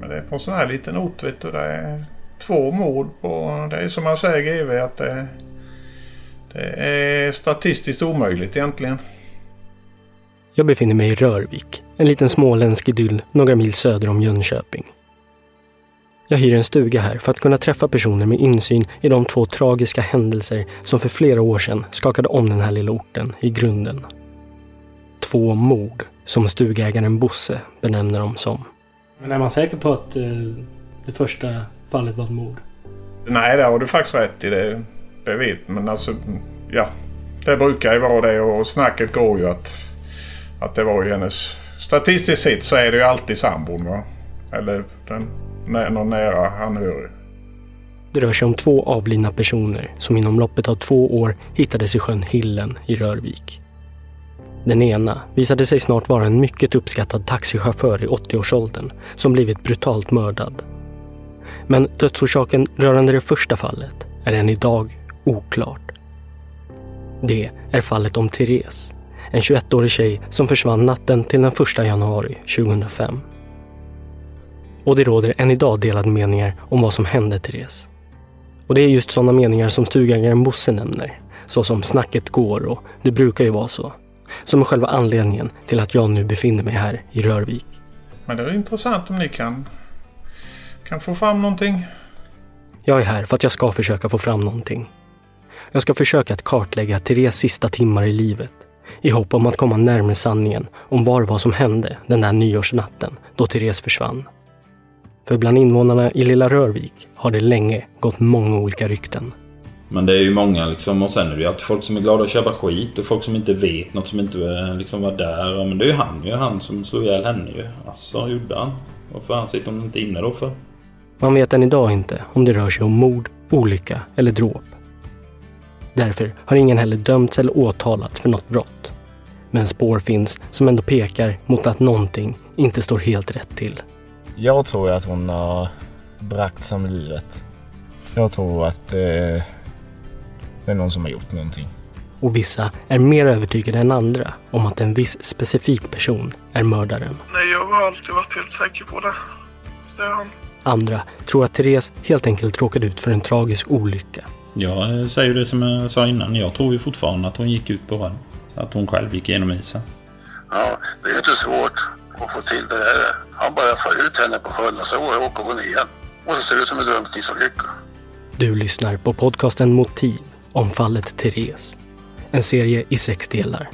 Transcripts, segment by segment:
Men det är på en sån här liten ort vet du. Det är två mord på... Det är som man säger GV att det, det är statistiskt omöjligt egentligen. Jag befinner mig i Rörvik, en liten småländsk idyll några mil söder om Jönköping. Jag hyr en stuga här för att kunna träffa personer med insyn i de två tragiska händelser som för flera år sedan skakade om den här lilla orten i grunden. Två mord, som stugägaren Bosse benämner dem som. Men är man säker på att eh, det första fallet var ett mord? Nej, det har du faktiskt rätt i. Det, det vet Men alltså, ja. Det brukar ju vara det och snacket går ju att, att det var ju hennes... Statistiskt sett så är det ju alltid sambon va? Eller den, någon nära anhörig. Det rör sig om två avlidna personer som inom loppet av två år hittades i sjön Hillen i Rörvik. Den ena visade sig snart vara en mycket uppskattad taxichaufför i 80-årsåldern som blivit brutalt mördad. Men dödsorsaken rörande det första fallet är än idag oklart. Det är fallet om Therese, en 21-årig tjej som försvann natten till den 1 januari 2005. Och det råder än idag delade meningar om vad som hände Therese. Och det är just sådana meningar som stugägaren Bosse nämner, såsom snacket går och det brukar ju vara så som är själva anledningen till att jag nu befinner mig här i Rörvik. Men det är intressant om ni kan, kan få fram någonting. Jag är här för att jag ska försöka få fram någonting. Jag ska försöka att kartlägga Therese sista timmar i livet i hopp om att komma närmare sanningen om vad var som hände den där nyårsnatten då Therese försvann. För bland invånarna i lilla Rörvik har det länge gått många olika rykten. Men det är ju många liksom och sen är det ju alltid folk som är glada att köpa skit och folk som inte vet något som inte eh, liksom var där. Ja, men det är ju han ju. Han som slog ihjäl henne ju. Alltså gjorde han. Varför han sitter hon inte inne då för? Man vet än idag inte om det rör sig om mord, olycka eller dråp. Därför har ingen heller dömts eller åtalats för något brott. Men spår finns som ändå pekar mot att någonting inte står helt rätt till. Jag tror att hon har bragts om livet. Jag tror att eh det är någon som har gjort någonting. Och vissa är mer övertygade än andra om att en viss specifik person är mördaren. Nej, jag har alltid varit helt säker på det. Det är han. Andra tror att Therese helt enkelt råkade ut för en tragisk olycka. Jag säger det som jag sa innan. Jag tror ju fortfarande att hon gick ut på sjön. Att hon själv gick igenom isen. Ja, det är inte svårt att få till det där. Han bara för ut henne på sjön och så åker hon igen. Och så ser det ut som en drunkningsolycka. Du lyssnar på podcasten Motiv om fallet Therese. En serie i sex delar.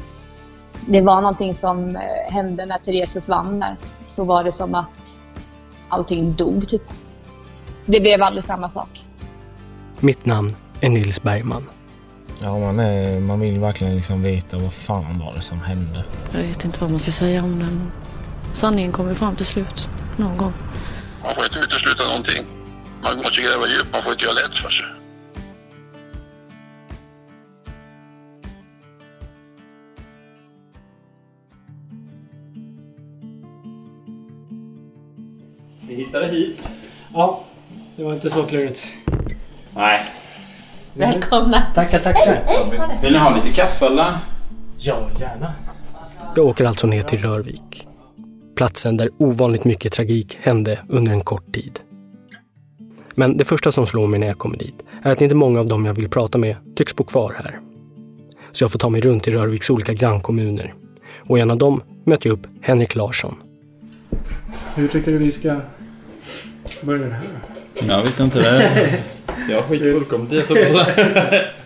Det var någonting som eh, hände när Therese försvann där. Så var det som att allting dog typ. Det blev aldrig samma sak. Mitt namn är Nils Bergman. Ja, man, är, man vill verkligen liksom veta vad fan var det som hände. Jag vet inte vad man ska säga om det. Sanningen kommer fram till slut. Någon gång. Man får inte utesluta någonting. Man måste gräva djupt. Man får inte göra lätt för sig. Vi hittade hit. Ja, det var inte så klurigt. Nej. Välkomna! Tackar, tackar. Vill ni ha lite kaffe eller? Ja, gärna. Jag åker alltså ner till Rörvik. Platsen där ovanligt mycket tragik hände under en kort tid. Men det första som slår mig när jag kommer dit är att inte många av dem jag vill prata med tycks bo kvar här. Så jag får ta mig runt i Rörviks olika grannkommuner. Och i en av dem möter jag upp Henrik Larsson. Hur tycker du vi ska börja det här? Jag vet inte. Det. Jag skiter fullkomligt i det.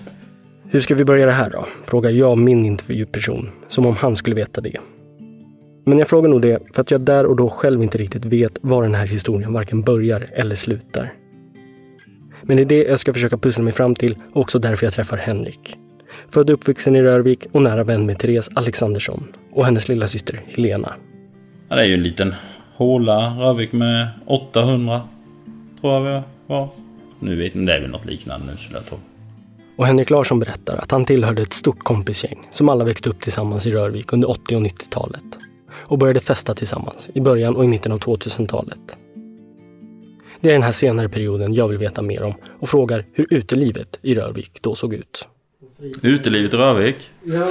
Hur ska vi börja det här då? Frågar jag min intervjuperson, som om han skulle veta det. Men jag frågar nog det för att jag där och då själv inte riktigt vet var den här historien varken börjar eller slutar. Men det är det jag ska försöka pussla mig fram till och också därför jag träffar Henrik. Född och uppvuxen i Rörvik och nära vän med Therese Alexandersson och hennes lilla syster Helena. Ja, det är ju en liten håla, Rövik med 800. Tror jag vi var. Nu vet inte, det är väl något liknande nu skulle jag tro. Och Henrik Larsson berättar att han tillhörde ett stort kompisgäng som alla växte upp tillsammans i Rörvik under 80 och 90-talet. Och började festa tillsammans i början och i mitten av 2000-talet. Det är den här senare perioden jag vill veta mer om och frågar hur utelivet i Rörvik då såg ut. Utelivet i Rövik? Ja,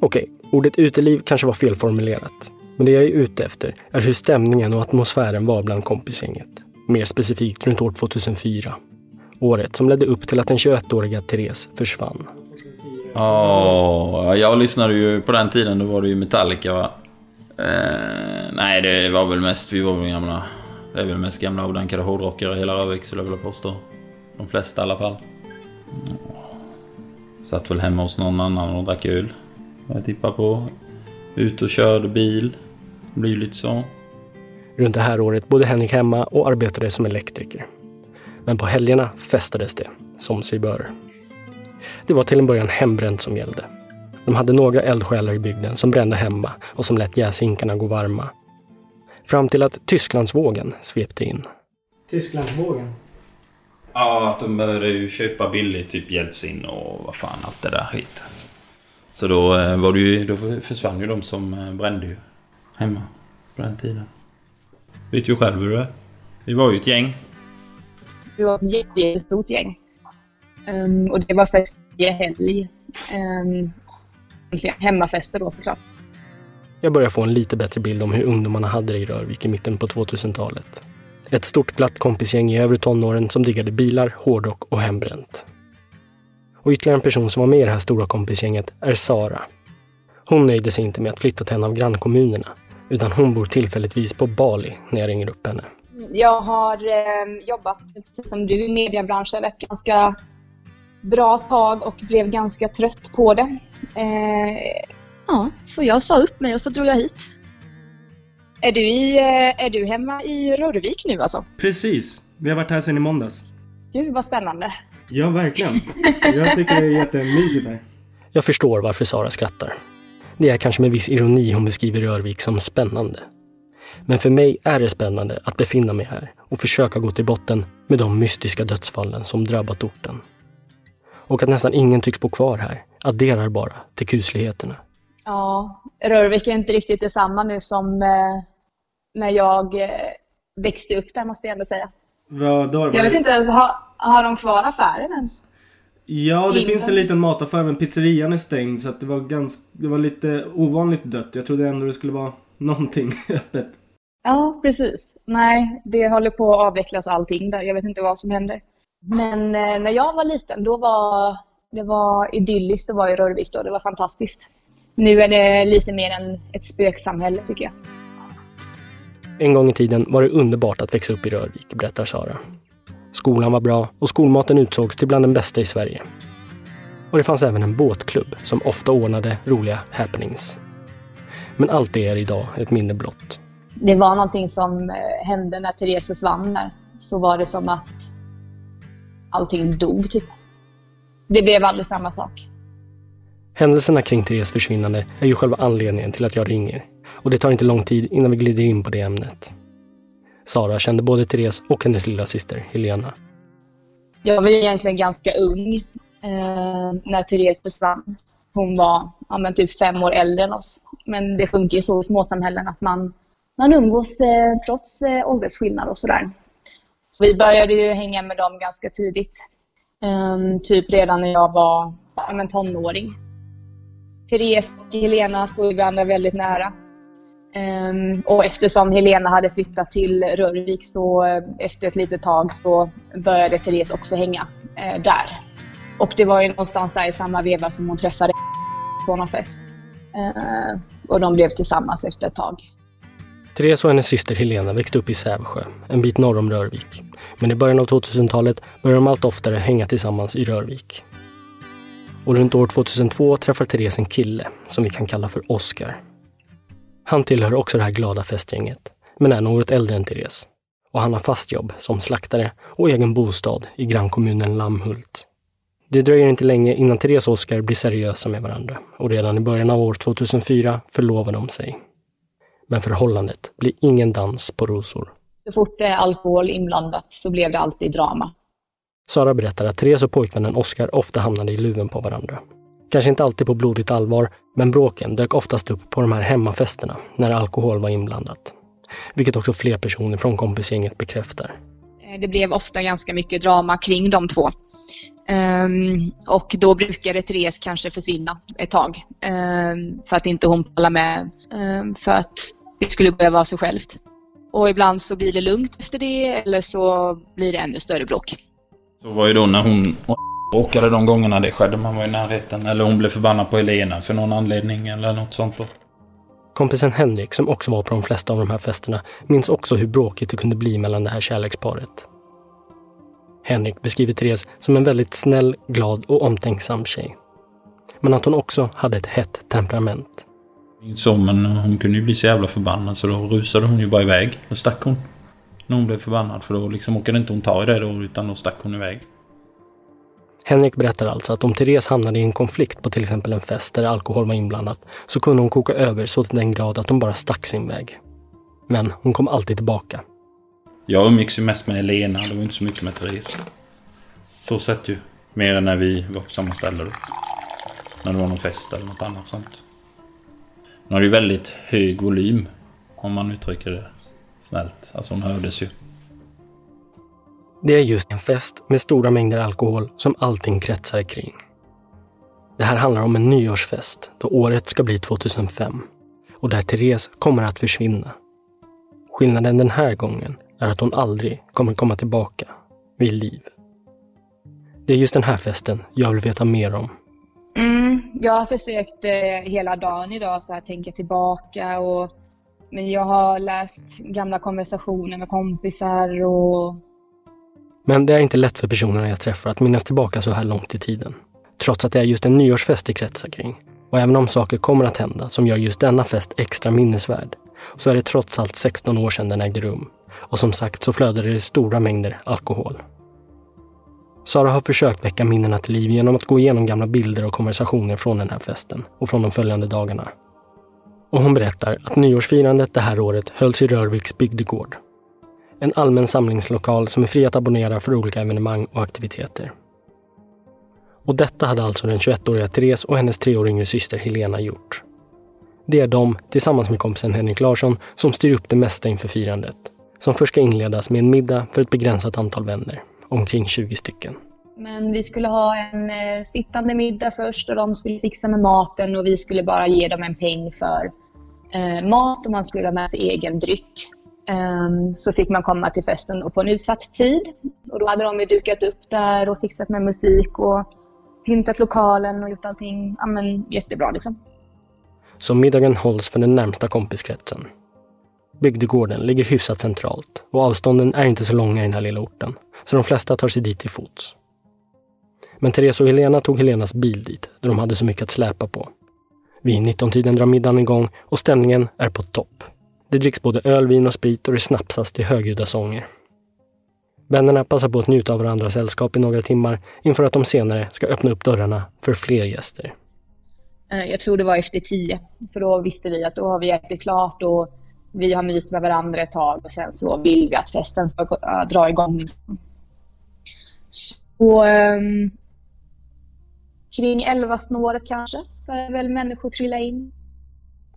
vad ordet uteliv kanske var felformulerat. Men det jag är ute efter är hur stämningen och atmosfären var bland kompisgänget. Mer specifikt runt år 2004. Året som ledde upp till att den 21-åriga Therese försvann. Oh, jag lyssnade ju på den tiden, då var det ju Metallica va? Eh, nej, det var väl mest, vi var väl gamla... Det är väl mest gamla avdankade hårdrockare i hela Rövik skulle jag vilja påstå. De flesta i alla fall. Mm. Satt väl hemma hos någon annan och drack öl. Jag tippar på. Ut och körde bil. Det blir lite så. Runt det här året bodde Henrik hemma och arbetade som elektriker. Men på helgerna festades det, som sig bör. Det var till en början hembränt som gällde. De hade några eldsjälar i bygden som brände hemma och som lät jäsinkarna gå varma. Fram till att Tysklandsvågen svepte in. Tysklandsvågen? Ja, att de började ju köpa billigt, typ Jeltsin och vad fan allt det där skit. Så då eh, var det ju, då försvann ju de som eh, brände ju hemma på den tiden. Vet ju själv hur det är. Vi var ju ett gäng. Vi var ett jätte- jättestort gäng. Um, och det var fest varje helg. Um, hemmafester då såklart. Jag börjar få en lite bättre bild om hur ungdomarna hade det i Rörvik i mitten på 2000-talet. Ett stort glatt kompisgäng i övre tonåren som diggade bilar, hårdrock och hembränt. Och ytterligare en person som var med i det här stora kompisgänget är Sara. Hon nöjde sig inte med att flytta till en av grannkommunerna, utan hon bor tillfälligtvis på Bali när jag ringer upp henne. Jag har eh, jobbat, precis som du, i mediebranschen ett ganska bra tag och blev ganska trött på det. Eh, ja, så jag sa upp mig och så drog jag hit. Är du, i, eh, är du hemma i Rörvik nu alltså? Precis. Vi har varit här sedan i måndags. Gud vad spännande. Ja, verkligen. Jag tycker det är jättemysigt här. Jag förstår varför Sara skrattar. Det är kanske med viss ironi hon beskriver Rörvik som spännande. Men för mig är det spännande att befinna mig här och försöka gå till botten med de mystiska dödsfallen som drabbat orten. Och att nästan ingen tycks bo kvar här adderar bara till kusligheterna. Ja, Rörvik är inte riktigt detsamma nu som eh, när jag eh, växte upp där måste jag ändå säga. Vadå? Jag vet inte ens, har, har de kvar affären ens? Ja, det Inte. finns en liten mataffär men pizzerian är stängd så att det var ganska, det var lite ovanligt dött. Jag trodde ändå det skulle vara någonting öppet. Ja, precis. Nej, det håller på att avvecklas allting där. Jag vet inte vad som händer. Men eh, när jag var liten, då var det var idylliskt att vara i Rörvik då. Det var fantastiskt. Nu är det lite mer än ett spöksamhälle tycker jag. En gång i tiden var det underbart att växa upp i Rörvik, berättar Sara. Skolan var bra och skolmaten utsågs till bland den bästa i Sverige. Och det fanns även en båtklubb som ofta ordnade roliga happenings. Men allt det är idag ett minne blott. Det var någonting som eh, hände när Therese försvann där. Så var det som att allting dog typ. Det blev aldrig samma sak. Händelserna kring Therese försvinnande är ju själva anledningen till att jag ringer. Och det tar inte lång tid innan vi glider in på det ämnet. Sara kände både Therese och hennes lilla syster Helena. Jag var egentligen ganska ung eh, när Therese försvann. Hon var ja, men typ fem år äldre än oss. Men det funkar ju så i småsamhällen att man, man umgås eh, trots eh, åldersskillnad och sådär. Så vi började ju hänga med dem ganska tidigt. Ehm, typ redan när jag var ja, men tonåring. Therese och Helena stod varandra väldigt nära. Ehm, och eftersom Helena hade flyttat till Rörvik så eh, efter ett litet tag så började Therese också hänga eh, där. Och det var ju någonstans där i samma veva som hon träffade på någon fest. Eh, och de blev tillsammans efter ett tag. Therese och hennes syster Helena växte upp i Sävsjö, en bit norr om Rörvik. Men i början av 2000-talet började de allt oftare hänga tillsammans i Rörvik. Och runt år 2002 träffar Therese en kille som vi kan kalla för Oskar. Han tillhör också det här glada festgänget, men är något äldre än Therese. Och han har fast jobb som slaktare och egen bostad i grannkommunen Lammhult. Det dröjer inte länge innan Therese och Oscar blir seriösa med varandra och redan i början av år 2004 förlovar de sig. Men förhållandet blir ingen dans på rosor. Så fort det är alkohol inblandat så blev det alltid drama. Sara berättar att Therese och pojkvännen Oscar ofta hamnade i luven på varandra. Kanske inte alltid på blodigt allvar, men bråken dök oftast upp på de här hemmafesterna när alkohol var inblandat. Vilket också fler personer från kompisgänget bekräftar. Eh, Det blev ofta ganska mycket drama kring de två. Ehm, och då brukade Therese kanske försvinna ett tag. ehm, för att inte hon pallade med. Ehm, för att det skulle börja vara sig självt. Och ibland så blir det lugnt efter det eller så blir det ännu större bråk. Så var ju då när hon bråkade de gångerna det skedde. Man var i närheten. Eller hon blev förbannad på Helena för någon anledning eller något sånt då. Kompisen Henrik, som också var på de flesta av de här festerna, minns också hur bråkigt det kunde bli mellan det här kärleksparet. Henrik beskriver Therese som en väldigt snäll, glad och omtänksam tjej. Men att hon också hade ett hett temperament. Så, men hon kunde ju bli så jävla förbannad så då rusade hon ju bara iväg. Då stack hon. När hon blev förbannad för då liksom orkade inte hon ta i det då utan då stack hon iväg. Henrik berättar alltså att om Therese hamnade i en konflikt på till exempel en fest där alkohol var inblandat så kunde hon koka över så till den grad att hon bara stack sin väg. Men hon kom alltid tillbaka. Jag umgicks ju mest med Elena, det var inte så mycket med Therese. Så sett ju. Mer än när vi var på samma ställe då. När det var någon fest eller något annat sånt. Hon hade ju väldigt hög volym. Om man uttrycker det snällt. Alltså hon hördes ju. Det är just en fest med stora mängder alkohol som allting kretsar kring. Det här handlar om en nyårsfest då året ska bli 2005 och där Therese kommer att försvinna. Skillnaden den här gången är att hon aldrig kommer komma tillbaka vid liv. Det är just den här festen jag vill veta mer om. Mm, jag har försökt eh, hela dagen idag så här, tänka tillbaka och men jag har läst gamla konversationer med kompisar och men det är inte lätt för personerna jag träffar att minnas tillbaka så här långt i tiden. Trots att det är just en nyårsfest det kretsar kring. Och även om saker kommer att hända som gör just denna fest extra minnesvärd, så är det trots allt 16 år sedan den ägde rum. Och som sagt så flödade det stora mängder alkohol. Sara har försökt väcka minnena till liv genom att gå igenom gamla bilder och konversationer från den här festen och från de följande dagarna. Och hon berättar att nyårsfirandet det här året hölls i Rörviks bygdegård. En allmän samlingslokal som är fri att abonnera för olika evenemang och aktiviteter. Och detta hade alltså den 21-åriga Therese och hennes tre år yngre syster Helena gjort. Det är de, tillsammans med kompisen Henrik Larsson, som styr upp det mesta inför firandet. Som först ska inledas med en middag för ett begränsat antal vänner, omkring 20 stycken. Men vi skulle ha en eh, sittande middag först och de skulle fixa med maten och vi skulle bara ge dem en peng för eh, mat och man skulle ha med sig egen dryck. Ehm, så fick man komma till festen på en utsatt tid. Och då hade de ju dukat upp där och fixat med musik och pyntat lokalen och gjort allting ja, men, jättebra liksom. Så middagen hålls för den närmsta kompiskretsen. Bygdegården ligger hyfsat centralt och avstånden är inte så långa i den här lilla orten, så de flesta tar sig dit till fots. Men Therese och Helena tog Helenas bil dit, då de hade så mycket att släpa på. Vid 19-tiden drar middagen igång och stämningen är på topp. Det dricks både öl, vin och sprit och det snapsas till högljudda sånger. Vännerna passar på att njuta av varandras sällskap i några timmar inför att de senare ska öppna upp dörrarna för fler gäster. Eh, Jag tror det var efter tio, för då visste vi att då har vi ätit klart och vi har myst med varandra ett tag och sen så vill vi att festen ska äh, dra igång. Liksom. Så ehm, kring elva snåret kanske börjar väl människor trilla in.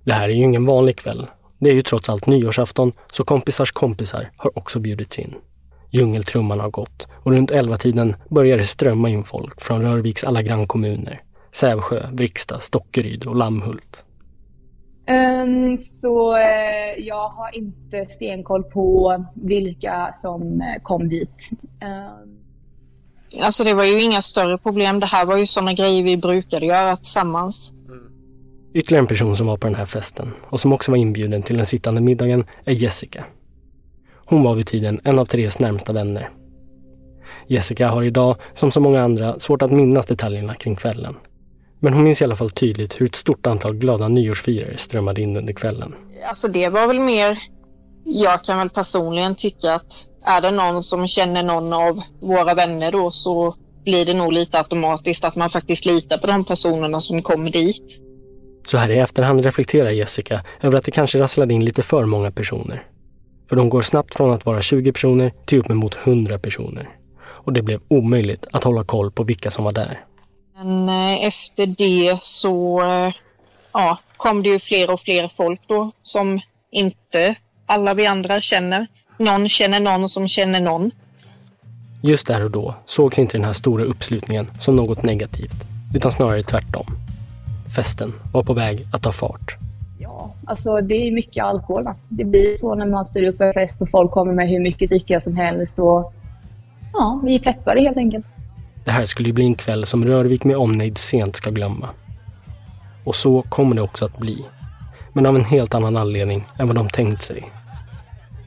Det här är ju ingen vanlig kväll. Det är ju trots allt nyårsafton, så kompisars kompisar har också bjudits in. Djungeltrumman har gått och runt 11-tiden börjar det strömma in folk från Rörviks alla grannkommuner. Sävsjö, Vrigstad, Stockeryd och Lammhult. Ehm, så eh, jag har inte stenkoll på vilka som eh, kom dit. Ehm, Alltså det var ju inga större problem. Det här var ju sådana grejer vi brukade göra tillsammans. Ytterligare en person som var på den här festen och som också var inbjuden till den sittande middagen är Jessica. Hon var vid tiden en av Therese närmsta vänner. Jessica har idag, som så många andra, svårt att minnas detaljerna kring kvällen. Men hon minns i alla fall tydligt hur ett stort antal glada nyårsfirare strömmade in under kvällen. Alltså det var väl mer... Jag kan väl personligen tycka att är det någon som känner någon av våra vänner då så blir det nog lite automatiskt att man faktiskt litar på de personerna som kommer dit. Så här i efterhand reflekterar Jessica över att det kanske rasslade in lite för många personer. För de går snabbt från att vara 20 personer till uppemot 100 personer. Och det blev omöjligt att hålla koll på vilka som var där. Men eh, efter det så eh, ja, kom det ju fler och fler folk då som inte alla vi andra känner. Någon känner någon som känner någon. Just där och då sågs inte den här stora uppslutningen som något negativt, utan snarare tvärtom. Festen var på väg att ta fart. Ja, alltså det är mycket alkohol. Va? Det blir så när man står upp en fest och folk kommer med hur mycket dricka som helst. Och, ja, vi är peppade helt enkelt. Det här skulle ju bli en kväll som Rörvik med omnejd sent ska glömma. Och så kommer det också att bli. Men av en helt annan anledning än vad de tänkt sig.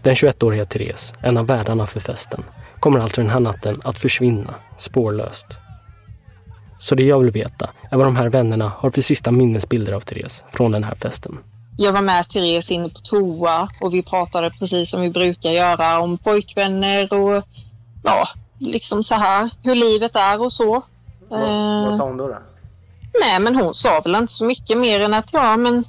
Den 21-åriga Therese, en av värdarna för festen, kommer alltså den här natten att försvinna spårlöst. Så det jag vill veta är vad de här vännerna har för sista minnesbilder av Therese från den här festen. Jag var med Therese inne på toa och vi pratade precis som vi brukar göra om pojkvänner och ja, liksom så här hur livet är och så. Vad, Eh, vad sa hon då? då? Nej, men hon sa väl inte så mycket mer än att ja, men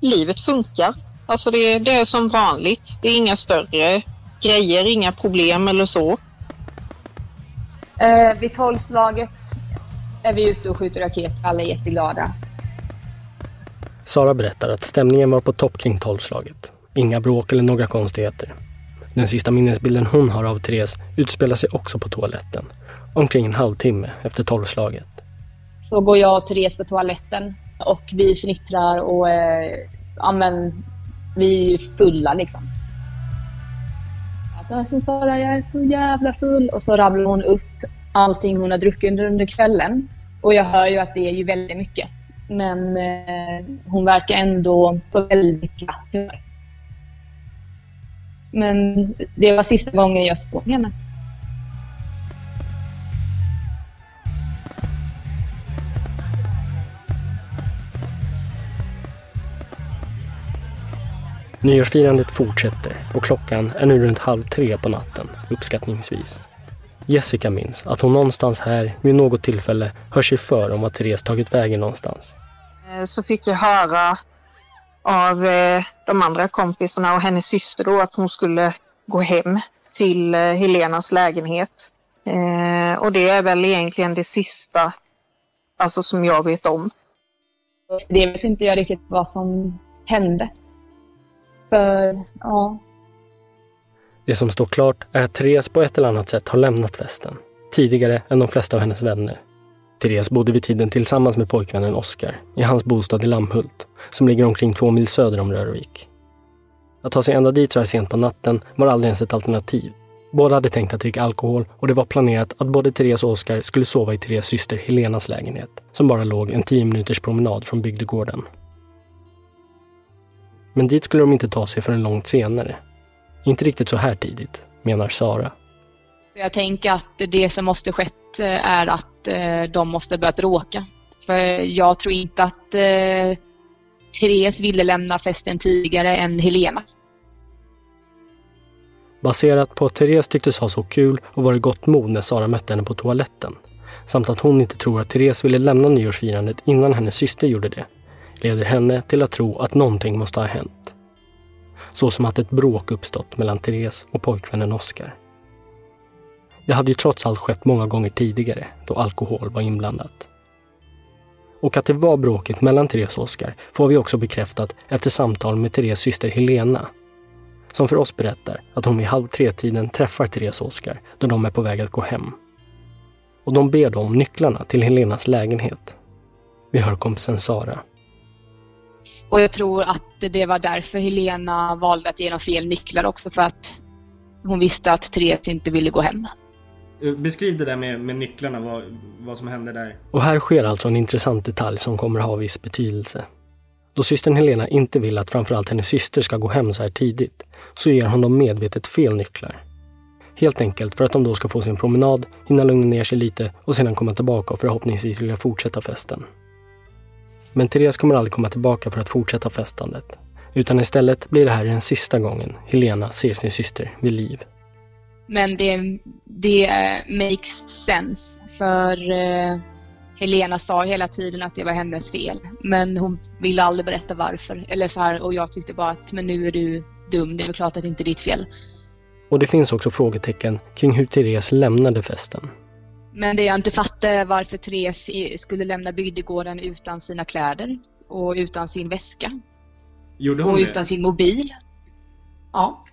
livet funkar. Alltså det, det är som vanligt. Det är inga större grejer, inga problem eller så. Eh, vid tolvslaget är vi ute och skjuter raketer. Alla är jätteglada. Sara berättar att stämningen var på topp kring tolvslaget. Inga bråk eller några konstigheter. Den sista minnesbilden hon har av Therese utspelar sig också på toaletten. Omkring en halvtimme efter tolvslaget. Så går jag och Therese på toaletten och vi fnittrar och eh, ja, men, vi är fulla liksom. Alltså Sara, jag är så jävla full. Och så rabblar hon upp allting hon har druckit under, under kvällen. Och jag hör ju att det är ju väldigt mycket. Men eh, hon verkar ändå på väldigt glatt humör. Men det var sista gången jag såg henne. Nyårsfirandet fortsätter och klockan är nu runt halv tre på natten, uppskattningsvis. Jessica minns att hon någonstans här vid något tillfälle hör sig för om att Therese tagit vägen någonstans. Eh, Så fick jag höra av eh, de andra kompisarna och hennes syster då att hon skulle gå hem till eh, Helenas lägenhet. Och det är väl egentligen det sista alltså som jag vet om. Det vet inte jag riktigt vad som hände. För, ja, det som står klart är att Therese på ett eller annat sätt har lämnat festen. Tidigare än de flesta av hennes vänner. Therese bodde vid tiden tillsammans med pojkvännen Oskar i hans bostad i Lammhult, som ligger omkring två mil söder om Rörvik. Att ta sig ända dit så här sent på natten var aldrig ens ett alternativ. Båda hade tänkt att dricka alkohol och det var planerat att både Therese och Oskar skulle sova i Theres syster Helenas lägenhet, som bara låg en tio minuters promenad från bygdegården. Men dit skulle de inte ta sig förrän långt senare. Inte riktigt så här tidigt, menar Sara. Jag tänker att det som måste skett eh, är att eh, de måste börjat bråka. För jag tror inte att eh, Therese ville lämna festen tidigare än Helena. Baserat på att Therese tycktes ha så kul och var i gott mod när Sara mötte henne på toaletten, samt att hon inte tror att Therese ville lämna nyårsfirandet innan hennes syster gjorde det, leder henne till att tro att någonting måste ha hänt. Så som att ett bråk uppstått mellan Therese och pojkvännen Oskar. Det hade ju trots allt skett många gånger tidigare då alkohol var inblandat. Och att det var bråkigt mellan Therese och Oskar får vi också bekräftat efter samtal med Theres syster Helena som för oss berättar att hon vid halv tre-tiden träffar Therese och Oskar då de är på väg att gå hem. Och de ber då om nycklarna till Helenas lägenhet. Vi hör kompisen Sara. Och jag tror att det var därför Helena valde att ge dem fel nycklar också för att hon visste att Therese inte ville gå hem. Eh, Beskriv det där med, med nycklarna, vad, vad som hände där. Och här sker alltså en intressant detalj som kommer ha viss betydelse. Då systern Helena inte vill att framförallt hennes syster ska gå hem så här tidigt, så ger hon dem medvetet fel nycklar. Helt enkelt för att de då ska få sin promenad, hinna lugna ner sig lite och sedan komma tillbaka och förhoppningsvis vilja fortsätta festen. Men Therese kommer aldrig komma tillbaka för att fortsätta festandet. Utan istället blir det här den sista gången Helena ser sin syster vid liv. Men det, det eh, makes sense för eh, Helena sa hela tiden att det var hennes fel. Men hon ville aldrig berätta varför. Eller så här, och jag tyckte bara att men nu är du dum, det är väl klart att det inte är ditt fel. Och det finns också frågetecken kring hur Therese lämnade festen. Men det jag inte fattar är varför Therese skulle lämna bygdegården utan sina kläder och utan sin väska Gjorde hon och det? utan sin mobil. Ja.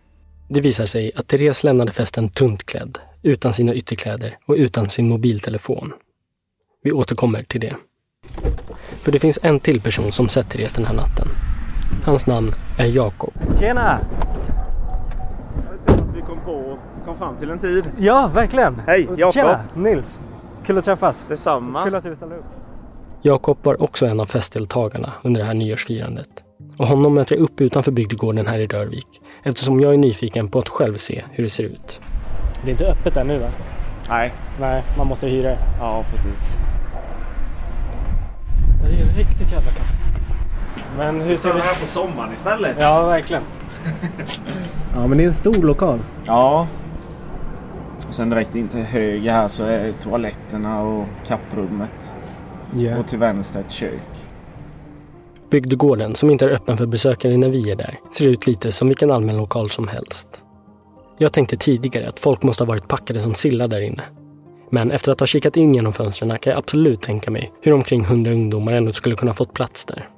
Det visar sig att Therese lämnade festen tunt klädd, utan sina ytterkläder och utan sin mobiltelefon. Vi återkommer till det. För det finns en till person som sett Therese den här natten. Hans namn är Jakob. Tjena! Vi kom på, kom fram till en tid. Ja, verkligen. Hej, Jakob. Tjena, Nils. Kul att träffas. Detsamma. Kul att du ställde upp. Jakob var också en av festdeltagarna under det här nyårsfirandet. Och honom möter jag upp utanför bygdegården här i Rörvik eftersom jag är nyfiken på att själv se hur det ser ut. Det är inte öppet ännu va? Nej. Nej, man måste hyra det. Ja, precis. Det är riktigt jävla kallt. Men hur ser det här på sommaren istället. Ja, verkligen. ja, men det är en stor lokal. Ja. Och sen direkt in till höger här så är toaletterna och kapprummet. Yeah. Och till vänster ett kök. Bygdegården, som inte är öppen för besökare när vi är där, ser ut lite som vilken allmän lokal som helst. Jag tänkte tidigare att folk måste ha varit packade som sillar där inne. Men efter att ha kikat in genom fönstren kan jag absolut tänka mig hur omkring 100 ungdomar ändå skulle kunna fått plats där.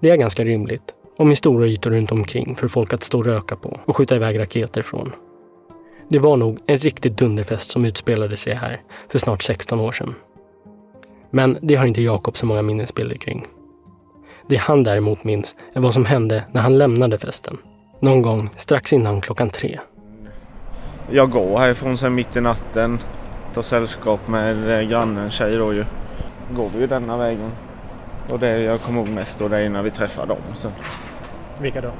Det är ganska rymligt och med stora ytor runt omkring för folk att stå och röka på och skjuta iväg raketer från. Det var nog en riktig dunderfest som utspelade sig här för snart 16 år sedan. Men det har inte Jakob så många minnesbilder kring. Det han däremot minns är vad som hände när han lämnade festen. Någon gång strax innan klockan tre. Jag går härifrån sen mitt i natten. Tar sällskap med eh, grannen tjej då ju. Går vi ju denna vägen. Och det jag kommer ihåg mest då det är när vi träffar dem sen. Vilka då?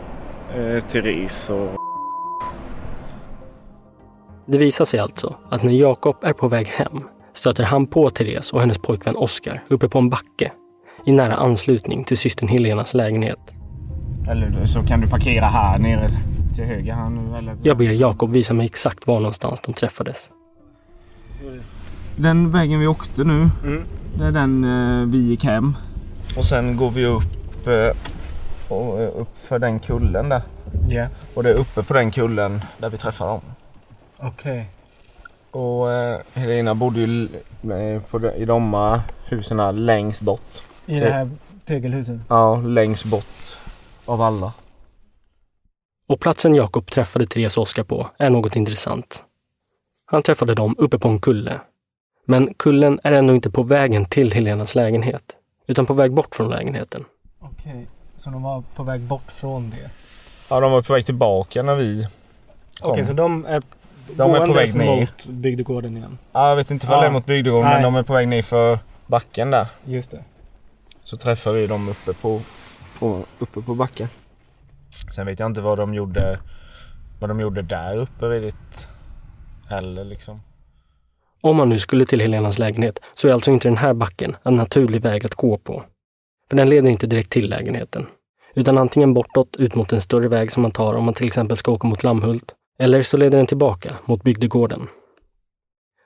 Eh, Therese och... Det visar sig alltså att när Jakob är på väg hem stöter han på Therese och hennes pojkvän Oskar uppe på en backe i nära anslutning till systern Helenas lägenhet. Eller så kan du parkera här nere till höger här nu eller? Jag ber Jakob visa mig exakt var någonstans de träffades. Den vägen vi åkte nu. Mm. Det är den eh, vi gick hem. Och sen går vi upp, eh, och, eh, upp för den kullen där. Ja. Och det är uppe på den kullen där vi träffar dem. Okej. Och eh, Helena bodde ju eh, på i de här husen längst bort. I det här tegelhuset? Ja, längst bort av alla. Och platsen Jakob träffade Therese och Oskar på är något intressant. Han träffade dem uppe på en kulle. Men kullen är ändå inte på vägen till Helenas lägenhet, utan på väg bort från lägenheten. Okej, så de var på väg bort från det? Ja, de var på väg tillbaka när vi kom. Okej, så de är De är på väg ner. mot bygdegården igen? Ja, jag vet inte vad Ja. det är mot bygdegården, men Nej. de är på väg ner för backen där. Just det. Så träffar vi dem uppe på, på, uppe på backen. Sen vet jag inte vad de gjorde, vad de gjorde där uppe riktigt heller liksom. Om man nu skulle till Helenas lägenhet så är alltså inte den här backen en naturlig väg att gå på. För den leder inte direkt till lägenheten. Utan antingen bortåt ut mot en större väg som man tar om man till exempel ska åka mot Lammhult. Eller så leder den tillbaka mot bygdegården.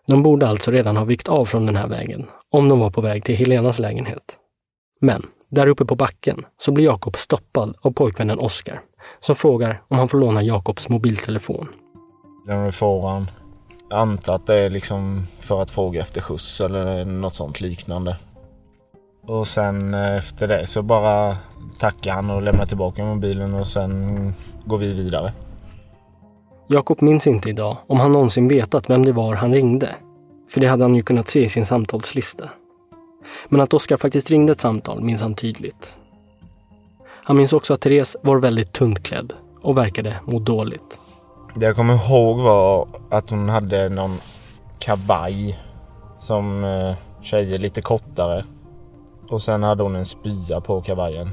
De borde alltså redan ha vikt av från den här vägen om de var på väg till Helenas lägenhet. Men där uppe på backen så blir Jakob stoppad av pojkvännen Oskar som frågar om han får låna Jakobs mobiltelefon. Den får han. Jag antar att det är liksom för att fråga efter skjuts eller något sånt liknande. Och sen efter det så bara tackar han och lämnar tillbaka mobilen och sen går vi vidare. Jakob minns inte idag om han någonsin vetat vem det var han ringde. För det hade han ju kunnat se i sin samtalslista. Men att Oskar faktiskt ringde ett samtal minns han tydligt. Han minns också att Therese var väldigt tunt klädd och verkade må dåligt. Det jag kommer ihåg var att hon hade någon kavaj som eh, tjejer lite kortare. Och sen hade hon en spya på kavajen.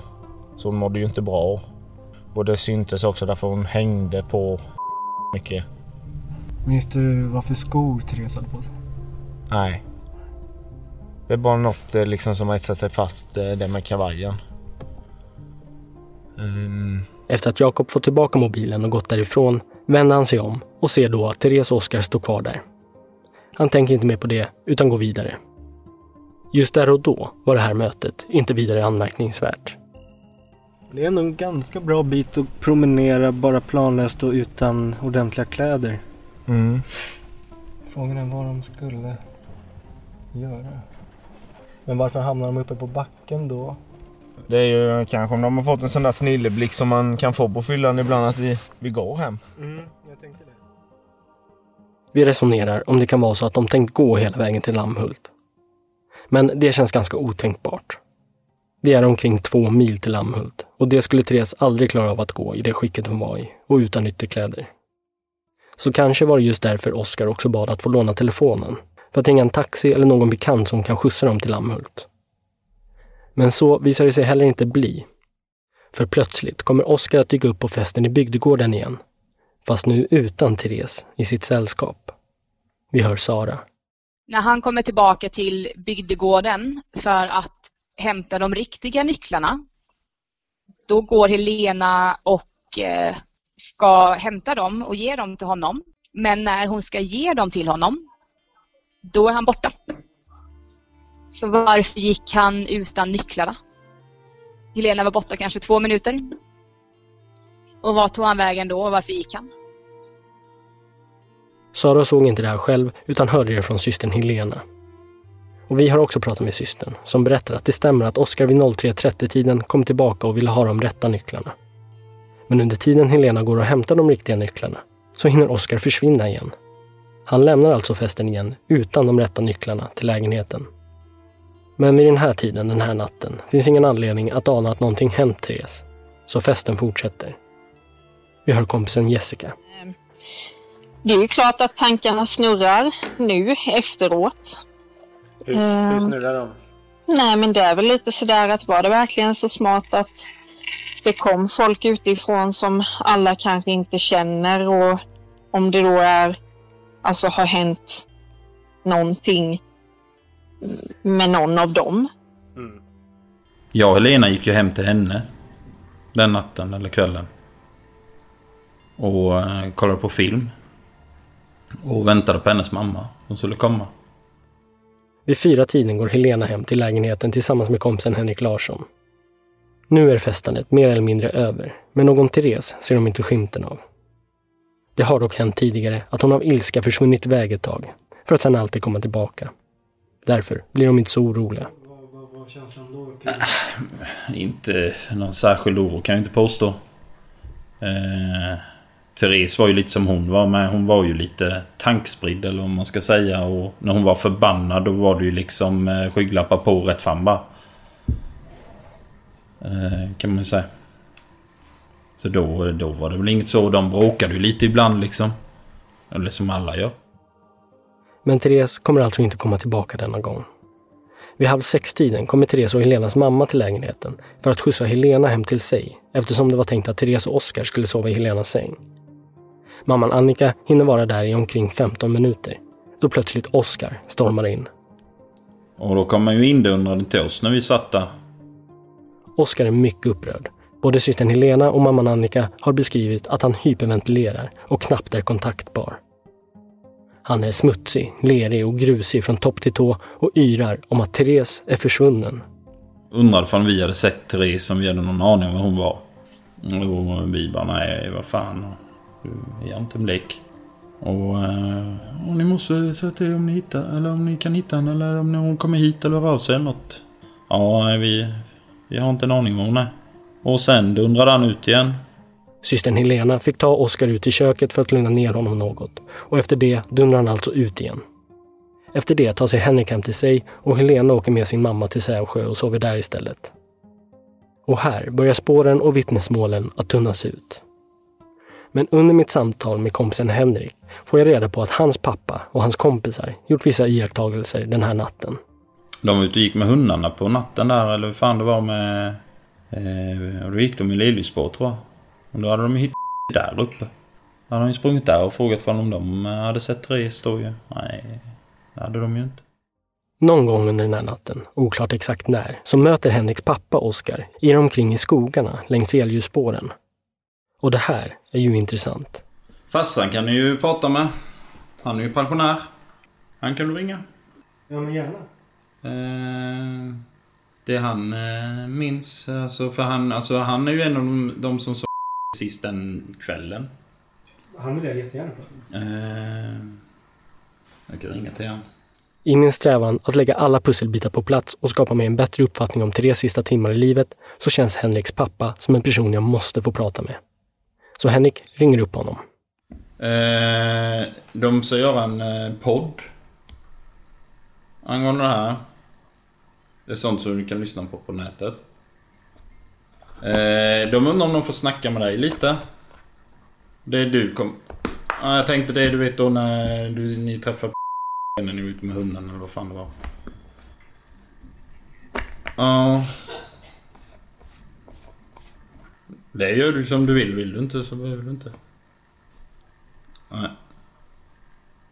Så hon mådde ju inte bra. Och det syntes också därför hon hängde på mycket. Minns du vad för skor Therese hade på sig? Nej. Det är bara något eh, liksom som har etsat sig fast, eh, det med kavajen. Mm. Efter att Jakob fått tillbaka mobilen och gått därifrån vänder han sig om och ser då att Therese och Oskar står kvar där. Han tänker inte mer på det utan går vidare. Just där och då var det här mötet inte vidare anmärkningsvärt. Det är ändå en ganska bra bit att promenera bara planlöst och utan ordentliga kläder. Mm. Frågan är vad de skulle göra. Men varför hamnar de uppe på backen då? Det är ju kanske om de har fått en sån där snilleblick som man kan få på fyllan ibland att vi, vi går hem. Mm, jag tänkte det. Vi resonerar om det kan vara så att de tänkt gå hela vägen till Lammhult. Men det känns ganska otänkbart. Det är omkring två mil till Lammhult och det skulle Therese aldrig klara av att gå i det skicket hon var i och utan ytterkläder. Så kanske var det just därför Oskar också bad att få låna telefonen för att ringa en taxi eller någon bekant som kan skjutsa dem till Lammhult. Men så visar det sig heller inte bli. För plötsligt kommer Oskar att dyka upp på festen i bygdegården igen. Fast nu utan Therese i sitt sällskap. Vi hör Sara. När han kommer tillbaka till bygdegården för att hämta de riktiga nycklarna, då går Helena och eh, ska hämta dem och ge dem till honom. Men när hon ska ge dem till honom, då är han borta. Så varför gick han utan nycklarna? Helena var borta kanske två minuter. Och vart tog han vägen då och varför gick han? Sara såg inte det här själv utan hörde det från systern Helena. Och vi har också pratat med systern som berättar att det stämmer att Oskar vid 03.30-tiden kom tillbaka och ville ha de rätta nycklarna. Men under tiden Helena går och hämtar de riktiga nycklarna så hinner Oskar försvinna igen. Han lämnar alltså festen igen utan de rätta nycklarna till lägenheten. Men vid den här tiden, den här natten, finns ingen anledning att ana att någonting hänt Therese. Så festen fortsätter. Vi hör kompisen Jessica. Ehm, det är ju klart att tankarna snurrar nu efteråt. Hur, hur Ehm. snurrar de? Nej, men det är väl lite sådär att var det verkligen så smart att det kom folk utifrån som alla kanske inte känner och om det då är, alltså har hänt någonting med någon av dem. Mm. Jag och Helena gick ju hem till henne. Den natten eller kvällen. Och eh, kollade på film. Och väntade på hennes mamma. Hon skulle komma. Vid fyra tiden går Helena hem till lägenheten tillsammans med kompisen Henrik Larsson. Nu är festandet mer eller mindre över, men någon Therese ser de inte skymten av. Det har dock hänt tidigare att hon av ilska försvunnit iväg ett tag, för att sen alltid komma tillbaka. Därför blir de inte så oroliga. Vad, var känslan då? Inte någon särskild oro kan jag inte påstå. Eh, Therese var ju lite som hon var med. Hon var ju lite tankspridd eller vad man ska säga. Och när hon var förbannad då var det ju liksom eh, skygglappar på rätt fram bara. Eh, kan man ju säga. Så då, då var det väl inget så. De bråkade ju lite ibland liksom. Eller som alla gör. Men Therese kommer alltså inte komma tillbaka denna gång. Vid halv sex-tiden kommer Therese och Helenas mamma till lägenheten för att skjutsa Helena hem till sig eftersom det var tänkt att Therese och Oskar skulle sova i Helenas säng. Mamman Annika hinner vara där i omkring 15 minuter då plötsligt Oskar stormar in. Och då kom man ju indundrande till oss när vi satt där. Oskar är mycket upprörd. Både systern Helena och mamman Annika har beskrivit att han hyperventilerar och knappt är kontaktbar. Han är smutsig, lerig och grusig från topp till tå och yrar om att Therese är försvunnen. Undrade om vi hade sett Therese, om vi hade någon aning om vad hon var. Och vi bara, nej vad fan. Eh, vi har inte en blick. Och, eh, och ni måste säga till om ni hittar, eller om ni kan hitta henne, eller om hon kommer hit eller rör sig eller något. Ja, vi, vi har inte en aning om hon är. Och sen dundrade han ut igen. Systern Helena fick ta Oskar ut i köket för att lugna ner honom något och efter det dundrar han alltså ut igen. Efter det tar sig Henrik hem till sig och Helena åker med sin mamma till Sävsjö och sover där istället. Och här börjar spåren och vittnesmålen att tunnas ut. Men under mitt samtal med kompisen Henrik får jag reda på att hans pappa och hans kompisar gjort vissa iakttagelser den här natten. De var ute och gick med hundarna på natten där, eller hur fan det var med... Eh, och då gick de i Liljesborg tror jag. Och då hade de hittat där uppe. Då hade de sprungit där och frågat om de hade sett Therese då ju. Nej, det hade de ju inte. Någon gång under den här natten, oklart exakt när, så möter Henriks pappa Oskar ir omkring i skogarna längs elljusspåren. Och det här är ju intressant. Farsan kan ni ju prata med. Han är ju pensionär. Han kan du ringa. Ja, men gärna. Eh, det han eh, minns, alltså för han, alltså han är ju en av de, de som sa sist den kvällen. Han vill jag jättegärna prata med. Eh, jag kan ringa till han. I min strävan att lägga alla pusselbitar på plats och skapa mig en bättre uppfattning om Therese sista timmar i livet så känns Henriks pappa som en person jag måste få prata med. Så Henrik ringer upp honom. Eh, de ska göra en eh, podd. Angående det här. Det är sånt som du kan lyssna på på nätet. Eh, de undrar om de får snacka med dig lite. Det är du kom... Ah, jag tänkte det du vet då när du, ni träffar när ni var ute med hunden eller vad fan det var. Ja. Det gör du som du vill. Vill du inte så behöver du inte. Nej.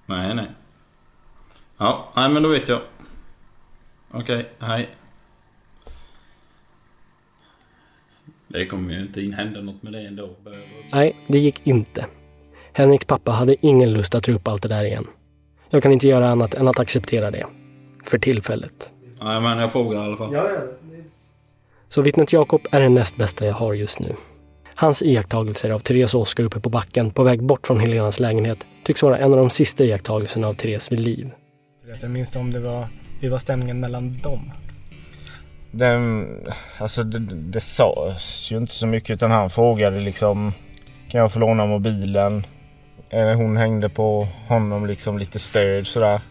Nej, nej. Ja, nej men då vet jag. Okej, hej. Det kommer ju inte in hända något med det ändå. Nej, det gick inte. Henriks pappa hade ingen lust att dra upp allt det där igen. Jag kan inte göra annat än att acceptera det. För tillfället. Nej men jag frågar i alla fall. Ja, ja. Så vittnet Jakob är den näst bästa jag har just nu. Hans iakttagelser av Therese och Oskar uppe på backen på väg bort från Helenas lägenhet tycks vara en av de sista iakttagelserna av Therese vid liv. Jag minns om det var, hur var stämningen mellan dem? Den, alltså det, det sades ju inte så mycket utan han frågade liksom Kan jag få låna mobilen? Eh, Hon hängde på honom liksom lite stöd sådär.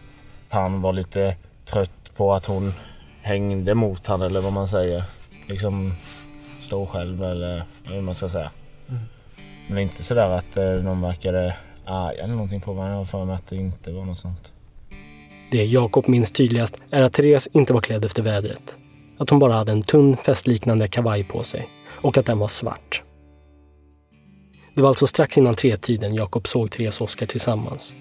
Han var lite trött på att hon hängde mot han eller vad man säger. Liksom stå själv eller hur man ska säga. Mm. Men inte sådär att eh, någon verkade arg eller någonting på mig. Jag har för mig att det inte var något sånt. Det Jakob minns tydligast är att Therese inte var klädd efter vädret. Att hon bara hade en tunn festliknande kavaj på sig och att den var svart. Det var alltså strax innan tretiden Jakob såg Therese och Oskar tillsammans.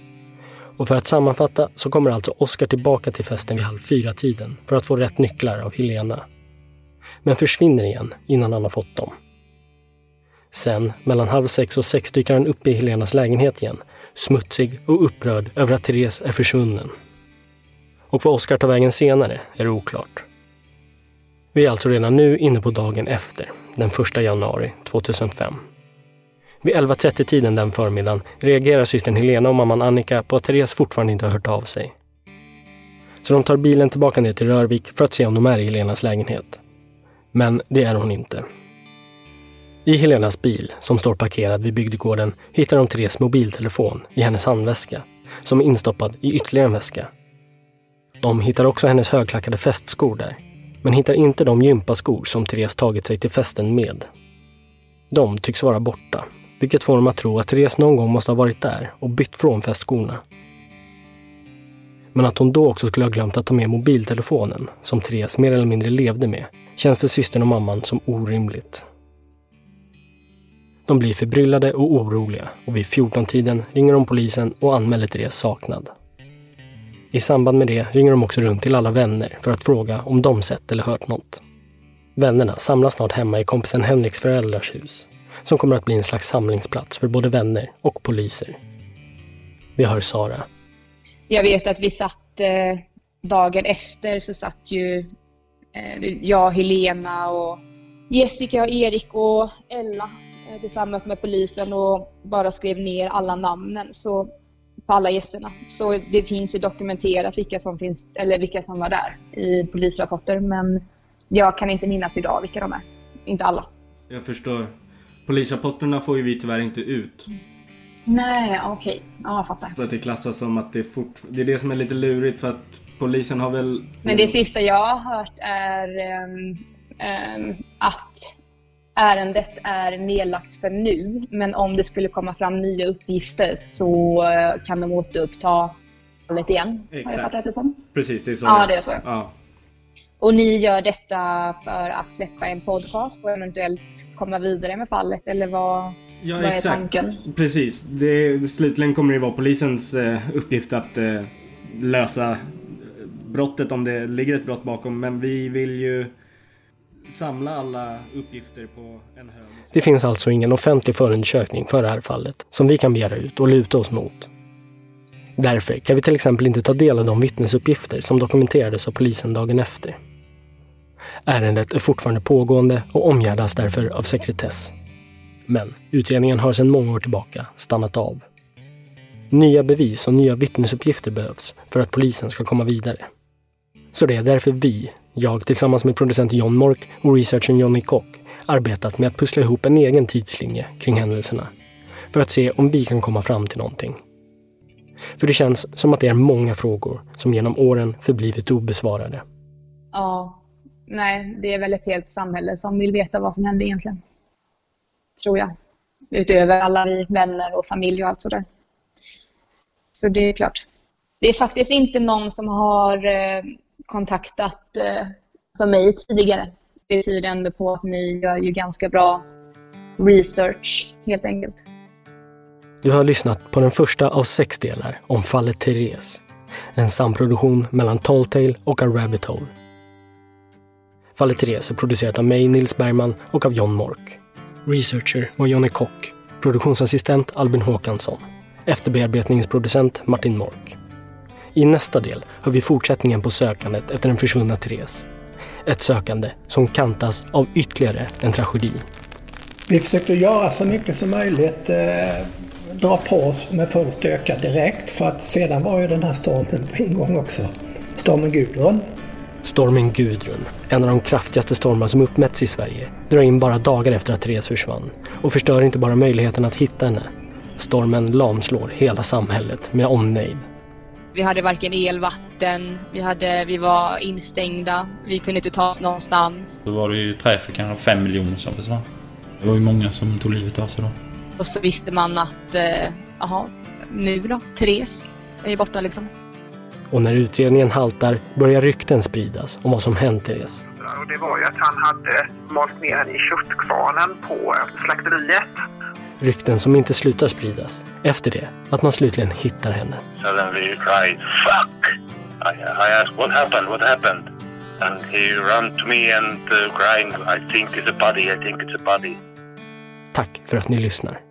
Och för att sammanfatta så kommer alltså Oskar tillbaka till festen vid halv fyra-tiden för att få rätt nycklar av Helena. Men försvinner igen innan han har fått dem. Sen, mellan halv sex och sex dyker han upp i Helenas lägenhet igen, smutsig och upprörd över att Therese är försvunnen. Och vad Oskar tar vägen senare är oklart. Vi är alltså redan nu inne på dagen efter, den 1 januari 2005. Vid 11.30-tiden den förmiddagen reagerar systern Helena och mamman Annika på att Therese fortfarande inte har hört av sig. Så de tar bilen tillbaka ner till Rörvik för att se om de är i Helenas lägenhet. Men det är hon inte. I Helenas bil, som står parkerad vid bygdegården, hittar de Therese mobiltelefon i hennes handväska, som är instoppad i ytterligare en väska. De hittar också hennes högklackade festskor där, men hittar inte de gympaskor som Therese tagit sig till festen med. De tycks vara borta, vilket får dem att tro att Therese någon gång måste ha varit där och bytt från festskorna. Men att hon då också skulle ha glömt att ta med mobiltelefonen, som Therese mer eller mindre levde med, känns för systern och mamman som orimligt. De blir förbryllade och oroliga och vid 14-tiden ringer de polisen och anmäler Therese saknad. I samband med det ringer de också runt till alla vänner för att fråga om de sett eller hört något. Vännerna samlas snart hemma i kompisen Henriks föräldrars hus, som kommer att bli en slags samlingsplats för både vänner och poliser. Vi hör Sara. Jag vet att vi satt eh, dagen efter så satt ju eh, jag, Helena och Jessica och Erik och Ella eh, tillsammans med polisen och bara skrev ner alla namnen så, på alla gästerna. Så det finns ju dokumenterat vilka som, finns, eller vilka som var där i polisrapporter men jag kan inte minnas idag vilka de är. Inte alla. Jag förstår. Polisrapporterna får ju vi tyvärr inte ut. Nej, okej. Ja, jag fattar. För att det klassas som att det är fort... Det är det som är lite lurigt för att polisen har väl... Men det sista jag har hört är ehm, ehm, att ärendet är nedlagt för nu. Men om det skulle komma fram nya uppgifter så eh, kan de återuppta fallet igen. Har jag Exakt. fattat det som? Precis, det är så. Ja, det är så. Ja. Och ni gör detta för att släppa en podcast och eventuellt komma vidare med fallet eller vad, Ja, vad är exakt. tanken? Precis. Det, slutligen kommer det vara polisens eh, uppgift att eh, lösa brottet om det ligger ett brott bakom. Men vi vill ju samla alla uppgifter på en hög. Det finns alltså ingen offentlig förundersökning för det här fallet som vi kan begära ut och luta oss mot. Därför kan vi till exempel inte ta del av de vittnesuppgifter som dokumenterades av polisen dagen efter. Ärendet är fortfarande pågående och omgärdas därför av sekretess. Men utredningen har sedan många år tillbaka stannat av. Nya bevis och nya vittnesuppgifter behövs för att polisen ska komma vidare. Så det är därför vi, jag tillsammans med producent John Mork och researchern Johnny Kock, arbetat med att pussla ihop en egen tidslinje kring händelserna. För att se om vi kan komma fram till någonting. För det känns som att det är många frågor som genom åren förblivit obesvarade. Ja, nej, det är väl ett helt samhälle som vill veta vad som hände egentligen. Tror jag. Utöver alla vi vänner och familj och allt sådär. Så det är klart. Det är faktiskt inte någon som har eh, kontaktat eh, för mig tidigare. Det tyder ändå på att ni gör ju ganska bra research helt enkelt. Du har lyssnat på den första av sex delar om fallet Therese. En samproduktion mellan Talltale och A Rabbit Hole. Fallet Therese är producerat av mig, Nils Bergman och av John Mork. Researcher var Jonny Kock. Produktionsassistent Albin Håkansson. Efterbearbetningsproducent Martin Mork. I nästa del hör vi fortsättningen på sökandet efter den försvunna Therese. Ett sökande som kantas av ytterligare en tragedi. Vi försökte göra så mycket som möjligt, eh, dra på oss med full styrka direkt för att sedan var ju den här stormen på ingång också. Stormen Gudrun. Stormen Gudrun, en av de kraftigaste stormar som uppmätts i Sverige, drar in bara dagar efter att Therese försvann och förstör inte bara möjligheten att hitta henne. Stormen lamslår hela samhället med omnejd. Vi hade varken el, vatten, vi, hade, vi var instängda, vi kunde inte ta oss någonstans. Då var det ju trä för kanske fem miljoner som försvann. Det var ju många som tog livet av sig då. Och så visste man att, eh, jaha, nu då? Therese är ju borta liksom. Och när utredningen haltar börjar rykten spridas om vad som hänt Therese. Och det var ju att han hade malt ner henne i köttkvarnen på slakteriet. Rykten som inte slutar spridas efter det att man slutligen hittar henne. Suddenly he cried, fuck! I, I asked, what happened, what happened? And he ran to me and uh, crying, I think it's a body, I think it's a body. Tack för att ni lyssnar.